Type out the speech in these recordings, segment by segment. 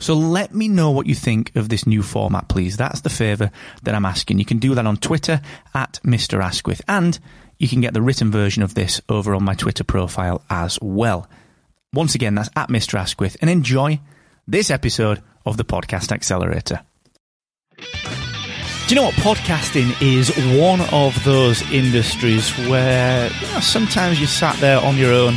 So let me know what you think of this new format, please. That's the favour that I'm asking. You can do that on Twitter at Mr. Asquith, and you can get the written version of this over on my Twitter profile as well. Once again, that's at Mr. Asquith, and enjoy this episode of the Podcast Accelerator. Do you know what? Podcasting is one of those industries where you know, sometimes you sat there on your own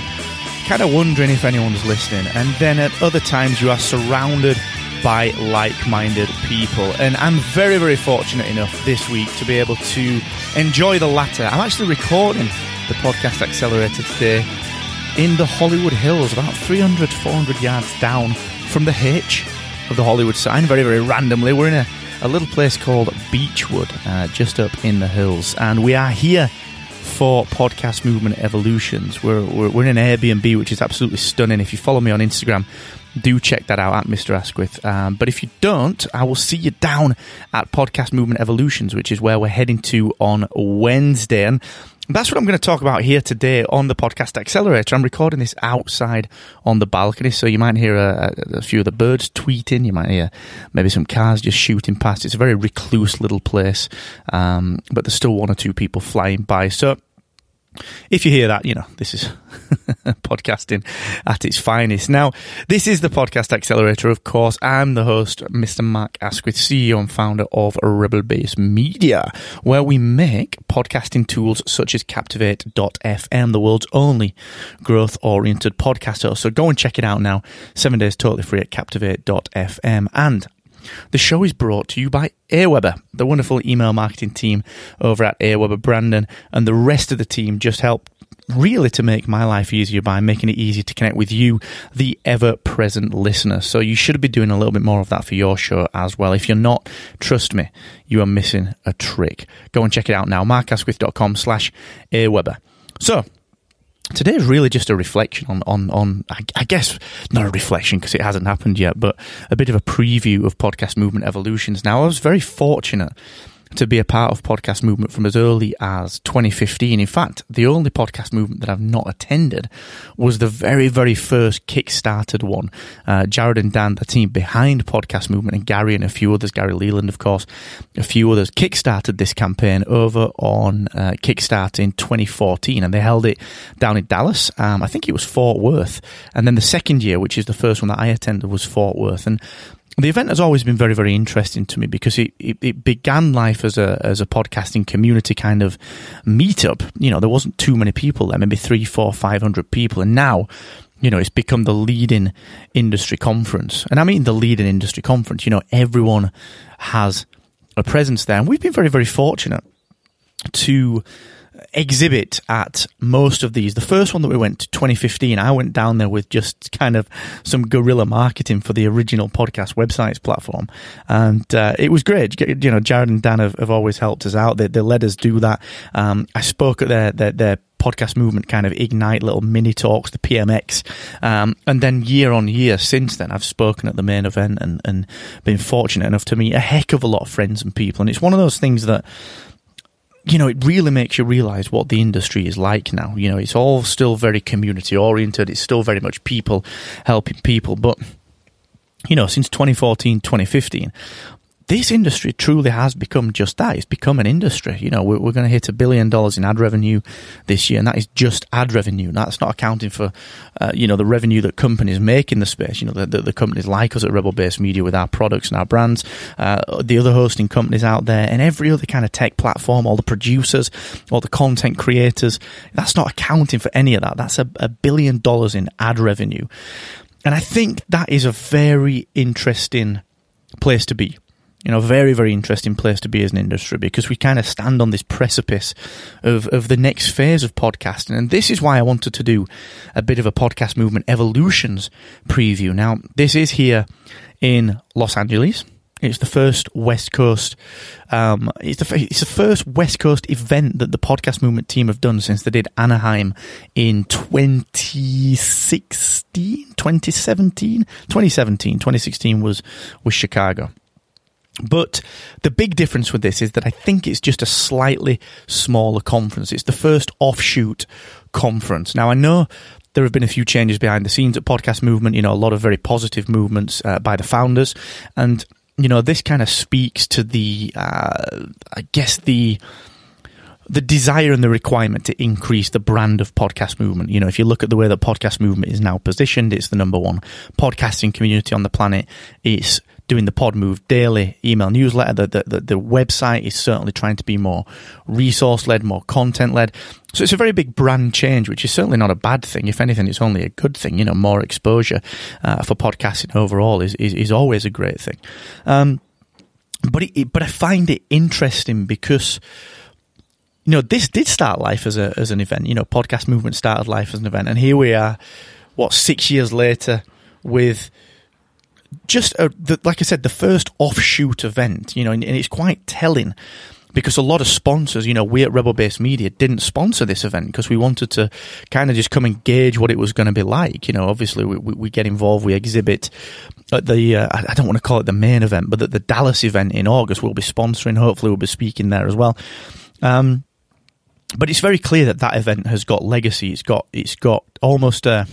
kind of wondering if anyone's listening. And then at other times, you are surrounded by like minded people. And I'm very, very fortunate enough this week to be able to enjoy the latter. I'm actually recording the Podcast Accelerator today in the Hollywood Hills, about 300, 400 yards down from the H of the Hollywood sign, very, very randomly. We're in a, a little place called Beachwood, uh, just up in the hills. And we are here for Podcast Movement Evolutions. We're, we're, we're, in an Airbnb, which is absolutely stunning. If you follow me on Instagram, do check that out at Mr. Asquith. Um, but if you don't, I will see you down at Podcast Movement Evolutions, which is where we're heading to on Wednesday. And that's what I'm going to talk about here today on the podcast accelerator. I'm recording this outside on the balcony, so you might hear a, a, few of the birds tweeting. You might hear maybe some cars just shooting past. It's a very recluse little place, um, but there's still one or two people flying by. So if you hear that, you know, this is podcasting at its finest. Now, this is the Podcast Accelerator, of course. I'm the host, Mr. Mark Asquith, CEO and founder of Rebel Base Media, where we make podcasting tools such as Captivate.fm, the world's only growth oriented podcaster. So go and check it out now. Seven days totally free at Captivate.fm. And the show is brought to you by Aweber, the wonderful email marketing team over at Aweber. Brandon and the rest of the team just help really to make my life easier by making it easy to connect with you, the ever present listener. So you should be doing a little bit more of that for your show as well. If you're not, trust me, you are missing a trick. Go and check it out now, markasquith.com slash aweber. So, today is really just a reflection on on on I, I guess not a reflection because it hasn't happened yet, but a bit of a preview of podcast movement evolutions. Now, I was very fortunate to be a part of podcast movement from as early as 2015. In fact, the only podcast movement that I've not attended was the very, very first kick-started one. Uh, Jared and Dan, the team behind podcast movement, and Gary and a few others, Gary Leland, of course, a few others, kick-started this campaign over on uh, Kickstart in 2014, and they held it down in Dallas. Um, I think it was Fort Worth, and then the second year, which is the first one that I attended, was Fort Worth, and the event has always been very, very interesting to me because it, it, it, began life as a as a podcasting community kind of meetup. You know, there wasn't too many people there, maybe three, four, five hundred people, and now, you know, it's become the leading industry conference. And I mean the leading industry conference. You know, everyone has a presence there, and we've been very, very fortunate to exhibit at most of these. The first one that we went to 2015, I went down there with just kind of some guerrilla marketing for the original podcast websites platform. And uh, it was great. You know, Jared and Dan have, have always helped us out. They, they let us do that. Um, I spoke at their, their, their podcast movement kind of ignite little mini talks, the PMX. Um, and then year on year since then, I've spoken at the main event and, and been fortunate enough to meet a heck of a lot of friends and people. And it's one of those things that you know, it really makes you realize what the industry is like now. You know, it's all still very community oriented. It's still very much people helping people. But, you know, since 2014, 2015, this industry truly has become just that. It's become an industry. You know, we're, we're going to hit a billion dollars in ad revenue this year, and that is just ad revenue. That's not accounting for, uh, you know, the revenue that companies make in the space. You know, the, the, the companies like us at Rebel Base Media with our products and our brands, uh, the other hosting companies out there, and every other kind of tech platform, all the producers, all the content creators. That's not accounting for any of that. That's a, a billion dollars in ad revenue. And I think that is a very interesting place to be you know, very, very interesting place to be as an industry because we kind of stand on this precipice of, of the next phase of podcasting. And this is why I wanted to do a bit of a podcast movement evolutions preview. Now, this is here in Los Angeles. It's the first West Coast. Um, it's the it's the first West Coast event that the podcast movement team have done since they did Anaheim in 2016, 2017, 2017. 2016 was was Chicago. But the big difference with this is that I think it's just a slightly smaller conference. It's the first offshoot conference. Now, I know there have been a few changes behind the scenes at Podcast Movement, you know, a lot of very positive movements uh, by the founders. And, you know, this kind of speaks to the, uh, I guess, the the desire and the requirement to increase the brand of podcast movement. You know, if you look at the way that podcast movement is now positioned, it's the number one podcasting community on the planet. It's doing the Pod Move daily email newsletter. The, the, the website is certainly trying to be more resource led, more content led. So it's a very big brand change, which is certainly not a bad thing. If anything, it's only a good thing. You know, more exposure uh, for podcasting overall is, is, is always a great thing. Um, but it, but I find it interesting because you know this did start life as a as an event. You know, podcast movement started life as an event, and here we are, what six years later with just a, the, like I said, the first offshoot event, you know, and, and, it's quite telling because a lot of sponsors, you know, we at Rebel Base Media didn't sponsor this event because we wanted to kind of just come and gauge what it was going to be like. You know, obviously we, we, we get involved, we exhibit at the, uh, I don't want to call it the main event, but at the Dallas event in August, we'll be sponsoring. Hopefully, we'll be speaking there as well. Um, but it's very clear that that event has got legacy. It's got it's got almost a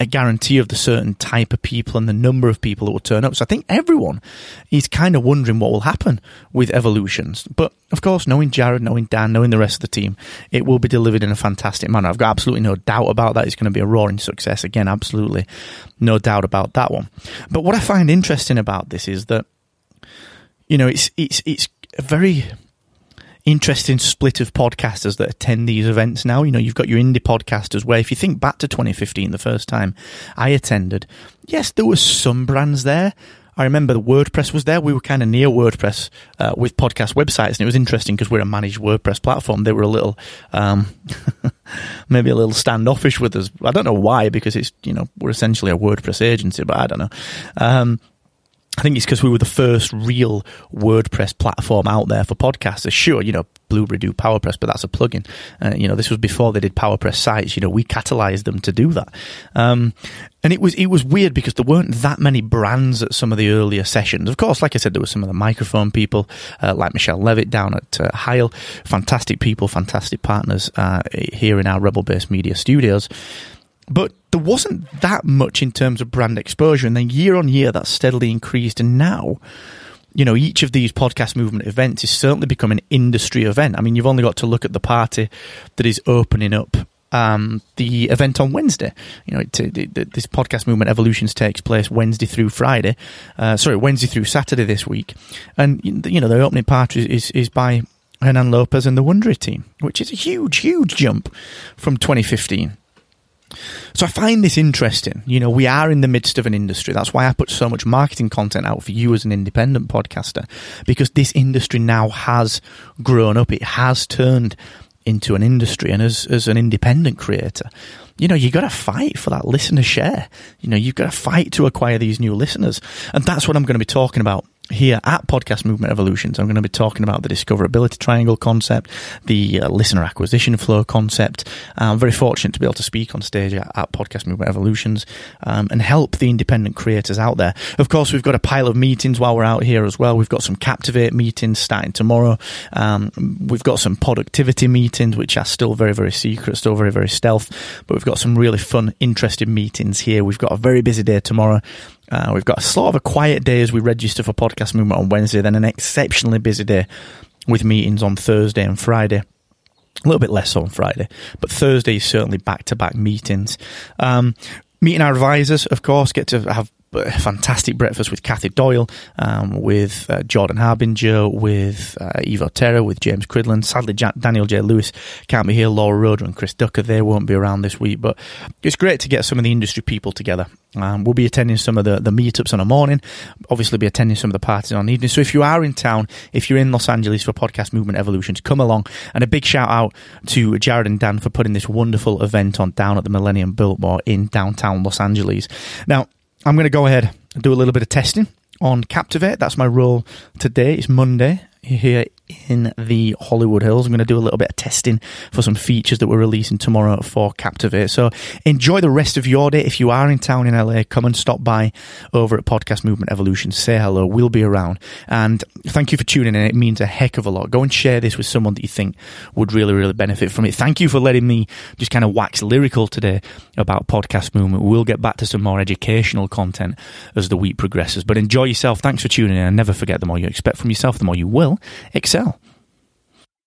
a guarantee of the certain type of people and the number of people that will turn up. So I think everyone is kind of wondering what will happen with evolutions. But of course, knowing Jared, knowing Dan, knowing the rest of the team, it will be delivered in a fantastic manner. I've got absolutely no doubt about that. It's going to be a roaring success. Again, absolutely no doubt about that one. But what I find interesting about this is that, you know, it's, it's, it's a very interesting split of podcasters that attend these events now. You know, you've got your indie podcasters where if you think back to 2015, the first time I attended, yes, there were some brands there. I remember the WordPress was there. We were kind of near WordPress uh, with podcast websites, and it was interesting because we're a managed WordPress platform. They were a little, um, maybe a little standoffish with us. I don't know why, because it's you know we're essentially a WordPress agency, but I don't know. Um, I think it's because we were the first real WordPress platform out there for podcasters. Sure, you know, Blubrry do PowerPress, but that's a plugin. Uh, you know, this was before they did PowerPress sites. You know, we catalyzed them to do that. Um, and it was it was weird because there weren't that many brands at some of the earlier sessions. Of course, like I said, there were some of the microphone people, uh, like Michelle Levitt down at uh, Heil. Fantastic people, fantastic partners uh, here in our Rebel Base Media studios. But there wasn't that much in terms of brand exposure. And then year on year, that steadily increased. And now, you know, each of these podcast movement events is certainly become an industry event. I mean, you've only got to look at the party that is opening up um, the event on Wednesday. You know, it, it, this podcast movement evolutions takes place Wednesday through Friday. Uh, sorry, Wednesday through Saturday this week, and you know the opening party is is by Hernan Lopez and the Wondery team, which is a huge, huge jump from 2015. So I find this interesting. You know, we are in the midst of an industry. That's why I put so much marketing content out for you as an independent podcaster, because this industry now has grown up. It has turned into an industry. And as, as an independent creator, you know, you got to fight for that listener share. You know, you've got to fight to acquire these new listeners. And that's what I'm going to be talking about here at Podcast Movement Evolutions. I'm going to be talking about the discoverability triangle concept, the uh, listener acquisition flow concept. I'm very fortunate to be able to speak on stage at, at Podcast Movement Evolutions um, and help the independent creators out there. Of course, we've got a pile of meetings while we're out here as well. We've got some Captivate meetings starting tomorrow. Um, we've got some Poductivity meetings, which are still very, very secret, still very, very stealth. But we've got some really fun, interesting meetings here. We've got a very busy day tomorrow Uh, we've got a sort of a quiet day as we register for Podcast Movement on Wednesday, then an exceptionally busy day with meetings on Thursday and Friday. A little bit less so on Friday, but Thursday is certainly back to back meetings. Um, meeting our advisors, of course, get to have fantastic breakfast with Kathy Doyle, um, with uh, Jordan Harbinger, with uh, Evo Terra, with James Cridland. Sadly, Daniel J. Lewis can't be here. Laura Roder and Chris Ducker, they won't be around this week. But it's great to get some of the industry people together. Um, we'll be attending some of the, the meetups on a morning, obviously be attending some of the parties on the evening. So if you are in town, if you're in Los Angeles for Podcast Movement Evolutions, come along. And a big shout out to Jared and Dan for putting this wonderful event on down at the Millennium Biltmore in downtown Los Angeles. Now, I'm going to go ahead and do a little bit of testing on Captivate. That's my role today. It's Monday here in the Hollywood Hills. I'm going to do a little bit of testing for some features that we're releasing tomorrow for Captivate. So enjoy the rest of your day. If you are in town in LA, come and stop by over at Podcast Movement Evolution. Say hello. We'll be around. And thank you for tuning in. It means a heck of a lot. Go and share this with someone that you think would really, really benefit from it. Thank you for letting me just kind of wax lyrical today about Podcast Movement. We'll get back to some more educational content as the week progresses. But enjoy yourself. Thanks for tuning in. And never forget the more you expect from yourself, the more you will excel.